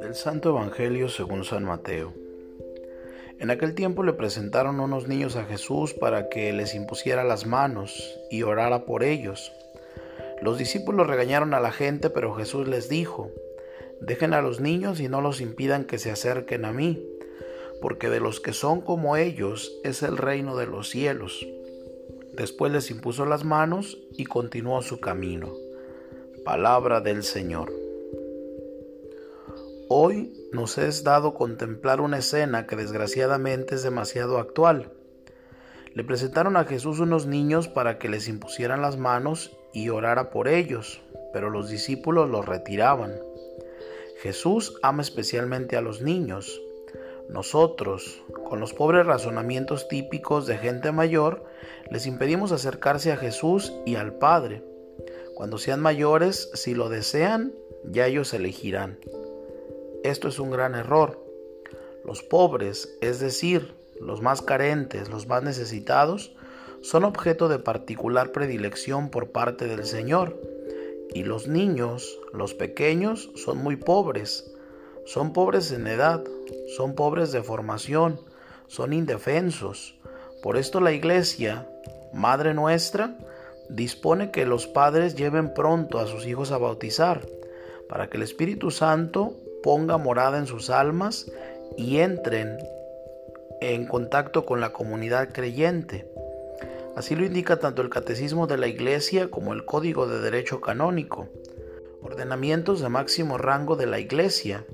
Del Santo Evangelio según San Mateo. En aquel tiempo le presentaron unos niños a Jesús para que les impusiera las manos y orara por ellos. Los discípulos regañaron a la gente, pero Jesús les dijo, Dejen a los niños y no los impidan que se acerquen a mí, porque de los que son como ellos es el reino de los cielos. Después les impuso las manos y continuó su camino. Palabra del Señor. Hoy nos es dado contemplar una escena que desgraciadamente es demasiado actual. Le presentaron a Jesús unos niños para que les impusieran las manos y orara por ellos, pero los discípulos los retiraban. Jesús ama especialmente a los niños. Nosotros, con los pobres razonamientos típicos de gente mayor, les impedimos acercarse a Jesús y al Padre. Cuando sean mayores, si lo desean, ya ellos elegirán. Esto es un gran error. Los pobres, es decir, los más carentes, los más necesitados, son objeto de particular predilección por parte del Señor y los niños, los pequeños, son muy pobres. Son pobres en edad, son pobres de formación, son indefensos. Por esto la Iglesia, Madre nuestra, dispone que los padres lleven pronto a sus hijos a bautizar, para que el Espíritu Santo ponga morada en sus almas y entren en contacto con la comunidad creyente. Así lo indica tanto el Catecismo de la Iglesia como el Código de Derecho Canónico, ordenamientos de máximo rango de la Iglesia,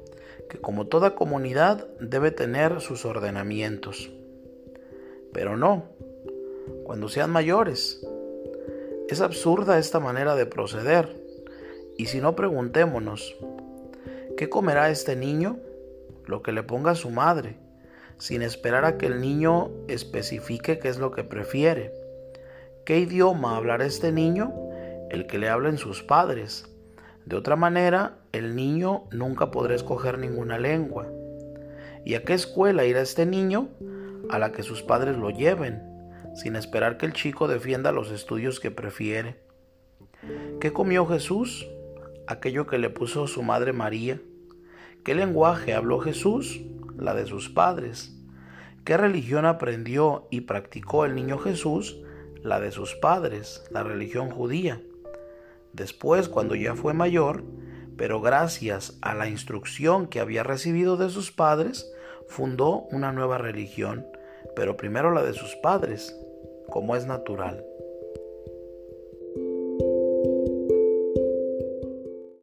que como toda comunidad debe tener sus ordenamientos. Pero no, cuando sean mayores. Es absurda esta manera de proceder, y si no preguntémonos, ¿qué comerá este niño? Lo que le ponga su madre, sin esperar a que el niño especifique qué es lo que prefiere. ¿Qué idioma hablará este niño? El que le hablen sus padres. De otra manera, el niño nunca podrá escoger ninguna lengua. ¿Y a qué escuela irá este niño? A la que sus padres lo lleven, sin esperar que el chico defienda los estudios que prefiere. ¿Qué comió Jesús? Aquello que le puso su madre María. ¿Qué lenguaje habló Jesús? La de sus padres. ¿Qué religión aprendió y practicó el niño Jesús? la de sus padres, la religión judía. Después, cuando ya fue mayor, pero gracias a la instrucción que había recibido de sus padres, fundó una nueva religión, pero primero la de sus padres, como es natural.